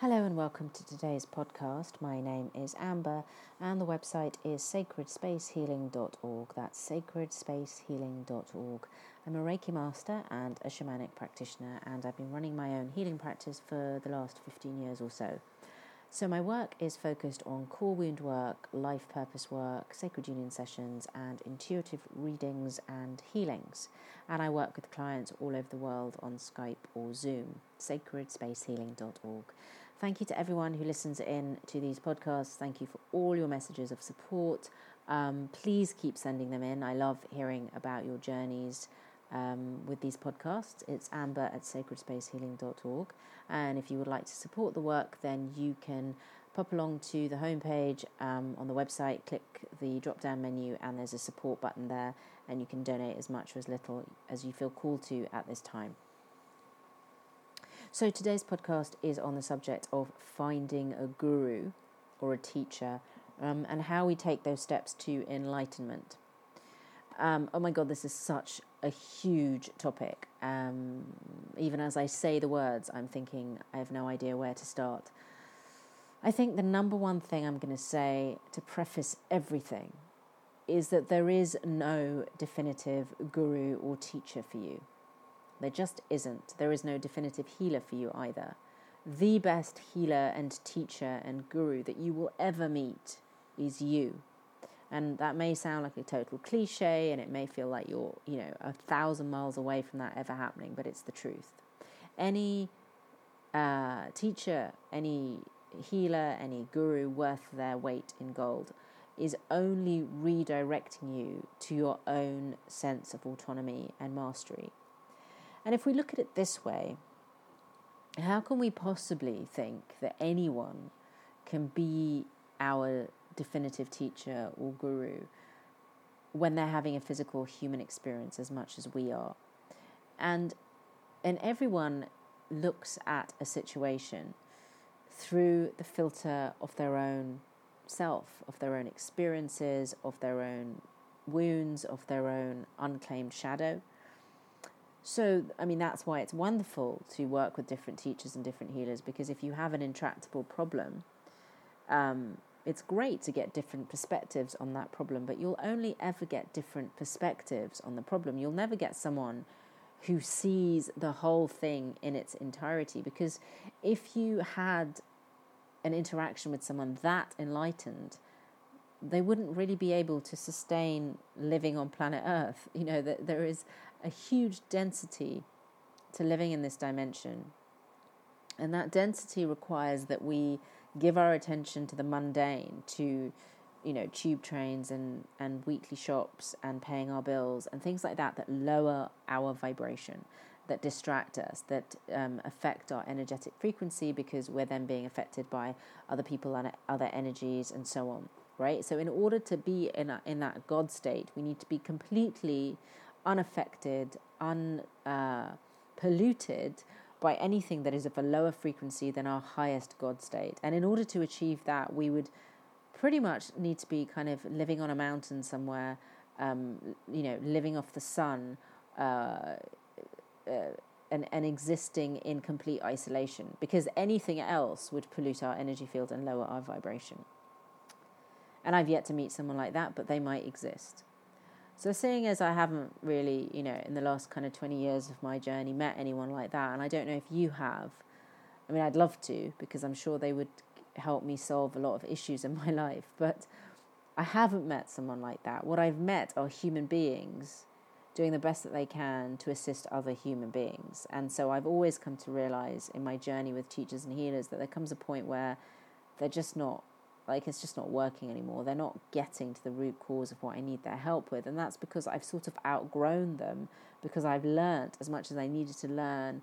Hello and welcome to today's podcast. My name is Amber and the website is sacredspacehealing.org. That's sacredspacehealing.org. I'm a Reiki master and a shamanic practitioner, and I've been running my own healing practice for the last 15 years or so. So, my work is focused on core wound work, life purpose work, sacred union sessions, and intuitive readings and healings. And I work with clients all over the world on Skype or Zoom. sacredspacehealing.org. Thank you to everyone who listens in to these podcasts. Thank you for all your messages of support. Um, please keep sending them in. I love hearing about your journeys um, with these podcasts. It's amber at sacredspacehealing.org. And if you would like to support the work, then you can pop along to the homepage um, on the website, click the drop down menu, and there's a support button there, and you can donate as much or as little as you feel called to at this time. So, today's podcast is on the subject of finding a guru or a teacher um, and how we take those steps to enlightenment. Um, oh my God, this is such a huge topic. Um, even as I say the words, I'm thinking I have no idea where to start. I think the number one thing I'm going to say to preface everything is that there is no definitive guru or teacher for you. There just isn't. There is no definitive healer for you either. The best healer and teacher and guru that you will ever meet is you. And that may sound like a total cliche and it may feel like you're, you know, a thousand miles away from that ever happening, but it's the truth. Any uh, teacher, any healer, any guru worth their weight in gold is only redirecting you to your own sense of autonomy and mastery. And if we look at it this way, how can we possibly think that anyone can be our definitive teacher or guru when they're having a physical human experience as much as we are. And and everyone looks at a situation through the filter of their own self, of their own experiences, of their own wounds, of their own unclaimed shadow. So, I mean, that's why it's wonderful to work with different teachers and different healers because if you have an intractable problem, um, it's great to get different perspectives on that problem, but you'll only ever get different perspectives on the problem. You'll never get someone who sees the whole thing in its entirety because if you had an interaction with someone that enlightened, they wouldn't really be able to sustain living on planet Earth. You know, that there is a huge density to living in this dimension. And that density requires that we give our attention to the mundane, to you know tube trains and and weekly shops and paying our bills and things like that that lower our vibration that distract us that um, affect our energetic frequency because we're then being affected by other people and other energies and so on right so in order to be in a, in that god state we need to be completely unaffected unpolluted uh, by anything that is of a lower frequency than our highest God state. And in order to achieve that, we would pretty much need to be kind of living on a mountain somewhere, um, you know, living off the sun, uh, uh, and, and existing in complete isolation, because anything else would pollute our energy field and lower our vibration. And I've yet to meet someone like that, but they might exist. So, seeing as I haven't really, you know, in the last kind of 20 years of my journey met anyone like that, and I don't know if you have, I mean, I'd love to because I'm sure they would help me solve a lot of issues in my life, but I haven't met someone like that. What I've met are human beings doing the best that they can to assist other human beings. And so I've always come to realize in my journey with teachers and healers that there comes a point where they're just not like it's just not working anymore. They're not getting to the root cause of what I need their help with. And that's because I've sort of outgrown them because I've learnt as much as I needed to learn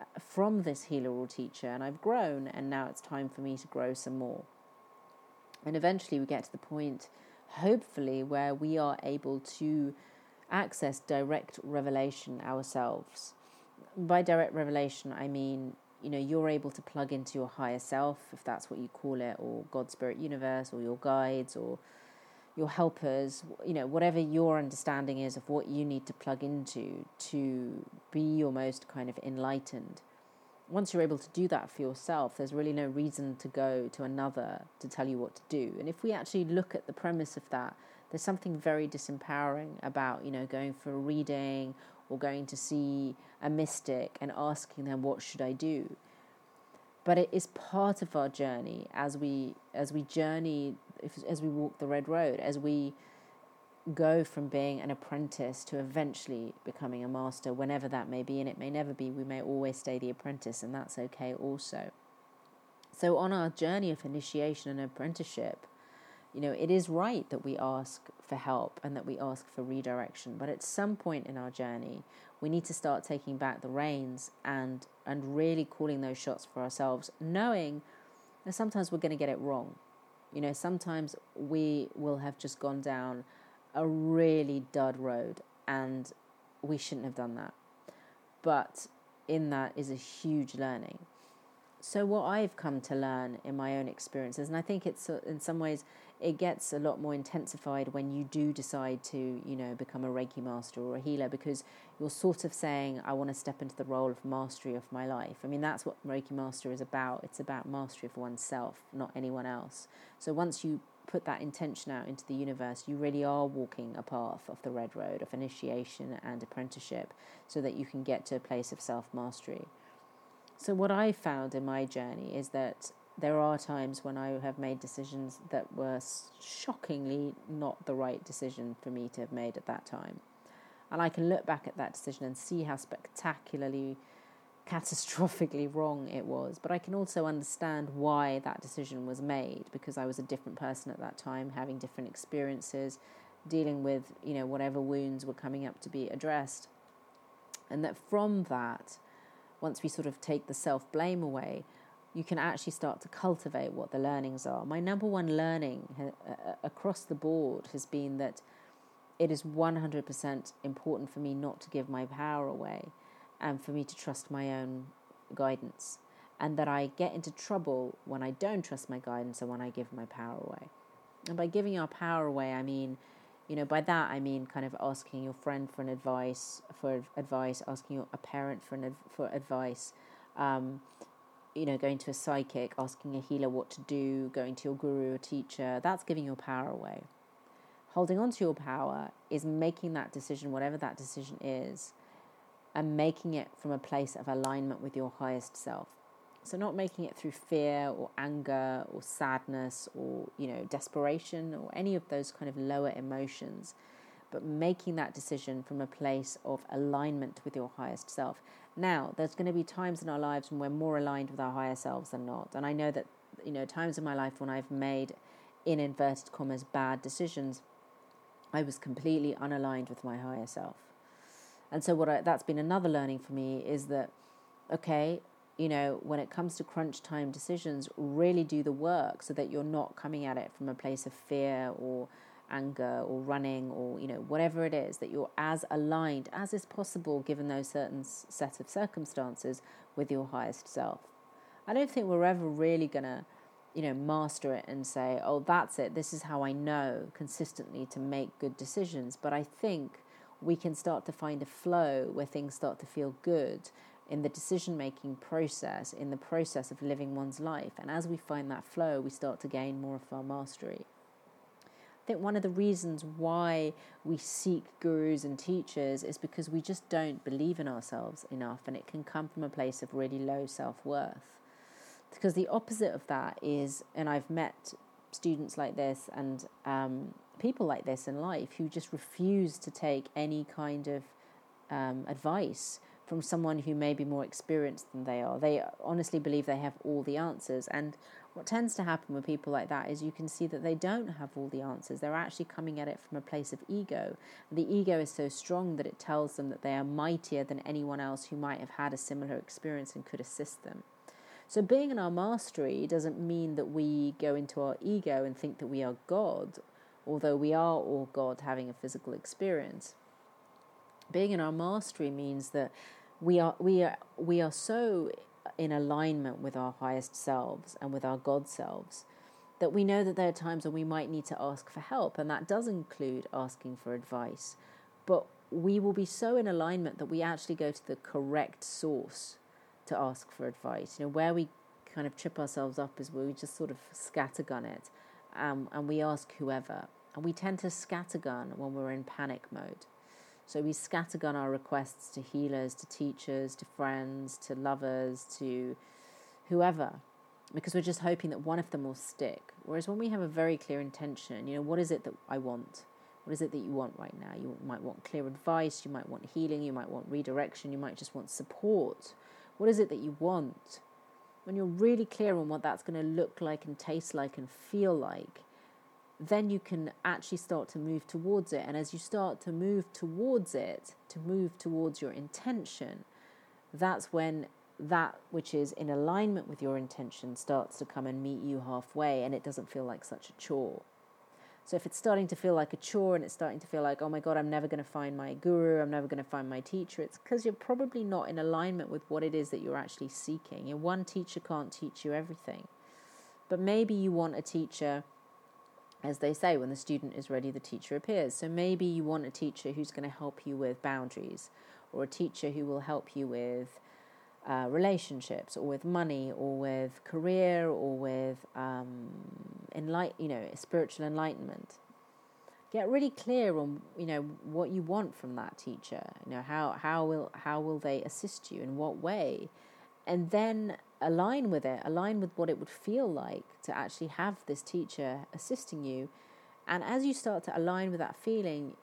uh, from this healer or teacher and I've grown and now it's time for me to grow some more. And eventually we get to the point, hopefully, where we are able to access direct revelation ourselves. By direct revelation, I mean you know you're able to plug into your higher self if that's what you call it or god spirit universe or your guides or your helpers you know whatever your understanding is of what you need to plug into to be your most kind of enlightened once you're able to do that for yourself, there's really no reason to go to another to tell you what to do. And if we actually look at the premise of that, there's something very disempowering about, you know, going for a reading or going to see a mystic and asking them, what should I do? But it is part of our journey as we as we journey as we walk the red road, as we go from being an apprentice to eventually becoming a master, whenever that may be, and it may never be. We may always stay the apprentice, and that's okay also. So, on our journey of initiation and apprenticeship, you know, it is right that we ask for help and that we ask for redirection, but at some point in our journey, we need to start taking back the reins and and really calling those shots for ourselves, knowing that sometimes we're going to get it wrong. You know, sometimes we will have just gone down a really dud road, and we shouldn't have done that. But in that is a huge learning. So, what I've come to learn in my own experiences, and I think it's uh, in some ways it gets a lot more intensified when you do decide to, you know, become a Reiki master or a healer because you're sort of saying, I want to step into the role of mastery of my life. I mean, that's what Reiki master is about. It's about mastery of oneself, not anyone else. So once you put that intention out into the universe, you really are walking a path of the red road of initiation and apprenticeship so that you can get to a place of self mastery. So, what I found in my journey is that there are times when I have made decisions that were shockingly not the right decision for me to have made at that time. And I can look back at that decision and see how spectacularly catastrophically wrong it was, but I can also understand why that decision was made because I was a different person at that time, having different experiences, dealing with, you know, whatever wounds were coming up to be addressed. And that from that, once we sort of take the self blame away, you can actually start to cultivate what the learnings are. My number one learning uh, across the board has been that it is 100% important for me not to give my power away and for me to trust my own guidance. And that I get into trouble when I don't trust my guidance and when I give my power away. And by giving our power away, I mean, you know, by that I mean kind of asking your friend for an advice, for advice, asking your, a parent for an, for advice, um, you know, going to a psychic, asking a healer what to do, going to your guru or teacher. That's giving your power away. Holding on to your power is making that decision, whatever that decision is, and making it from a place of alignment with your highest self. So not making it through fear or anger or sadness or you know desperation or any of those kind of lower emotions, but making that decision from a place of alignment with your highest self. Now, there's going to be times in our lives when we're more aligned with our higher selves than not. And I know that you know times in my life when I've made in inverted commas bad decisions, I was completely unaligned with my higher self. And so what I, that's been another learning for me is that okay, you know, when it comes to crunch time decisions, really do the work so that you're not coming at it from a place of fear or anger or running or you know whatever it is that you're as aligned as is possible given those certain set of circumstances with your highest self. I don't think we're ever really going to you know master it and say oh that's it this is how I know consistently to make good decisions but I think we can start to find a flow where things start to feel good in the decision making process, in the process of living one's life. And as we find that flow, we start to gain more of our mastery. I think one of the reasons why we seek gurus and teachers is because we just don't believe in ourselves enough, and it can come from a place of really low self worth. Because the opposite of that is, and I've met students like this and um, people like this in life who just refuse to take any kind of um, advice from someone who may be more experienced than they are. They honestly believe they have all the answers. And what tends to happen with people like that is you can see that they don't have all the answers. They're actually coming at it from a place of ego. The ego is so strong that it tells them that they are mightier than anyone else who might have had a similar experience and could assist them. So, being in our mastery doesn't mean that we go into our ego and think that we are God although we are all God having a physical experience. Being in our mastery means that we are we are we are so in alignment with our highest selves and with our God selves that we know that there are times when we might need to ask for help, and that does include asking for advice. But we will be so in alignment that we actually go to the correct source to ask for advice. You know, where we kind of trip ourselves up is where we just sort of scattergun it um, and we ask whoever. And we tend to scattergun when we're in panic mode. So we scattergun our requests to healers, to teachers, to friends, to lovers, to whoever, because we're just hoping that one of them will stick. Whereas when we have a very clear intention, you know, what is it that I want? What is it that you want right now? You might want clear advice, you might want healing, you might want redirection, you might just want support. What is it that you want? When you're really clear on what that's going to look like and taste like and feel like, then you can actually start to move towards it. And as you start to move towards it, to move towards your intention, that's when that which is in alignment with your intention starts to come and meet you halfway and it doesn't feel like such a chore. So if it's starting to feel like a chore and it's starting to feel like, oh my God, I'm never going to find my guru, I'm never going to find my teacher, it's because you're probably not in alignment with what it is that you're actually seeking. And one teacher can't teach you everything. But maybe you want a teacher, as they say, when the student is ready, the teacher appears. So maybe you want a teacher who's going to help you with boundaries, or a teacher who will help you with uh, relationships or with money or with career or with um, enlight, you know, spiritual enlightenment. Get really clear on you know what you want from that teacher. You know how how will how will they assist you in what way, and then align with it. Align with what it would feel like to actually have this teacher assisting you, and as you start to align with that feeling,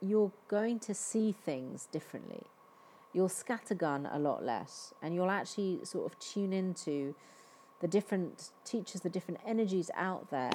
you're going to see things differently you'll scattergun a lot less and you'll actually sort of tune into the different teachers, the different energies out there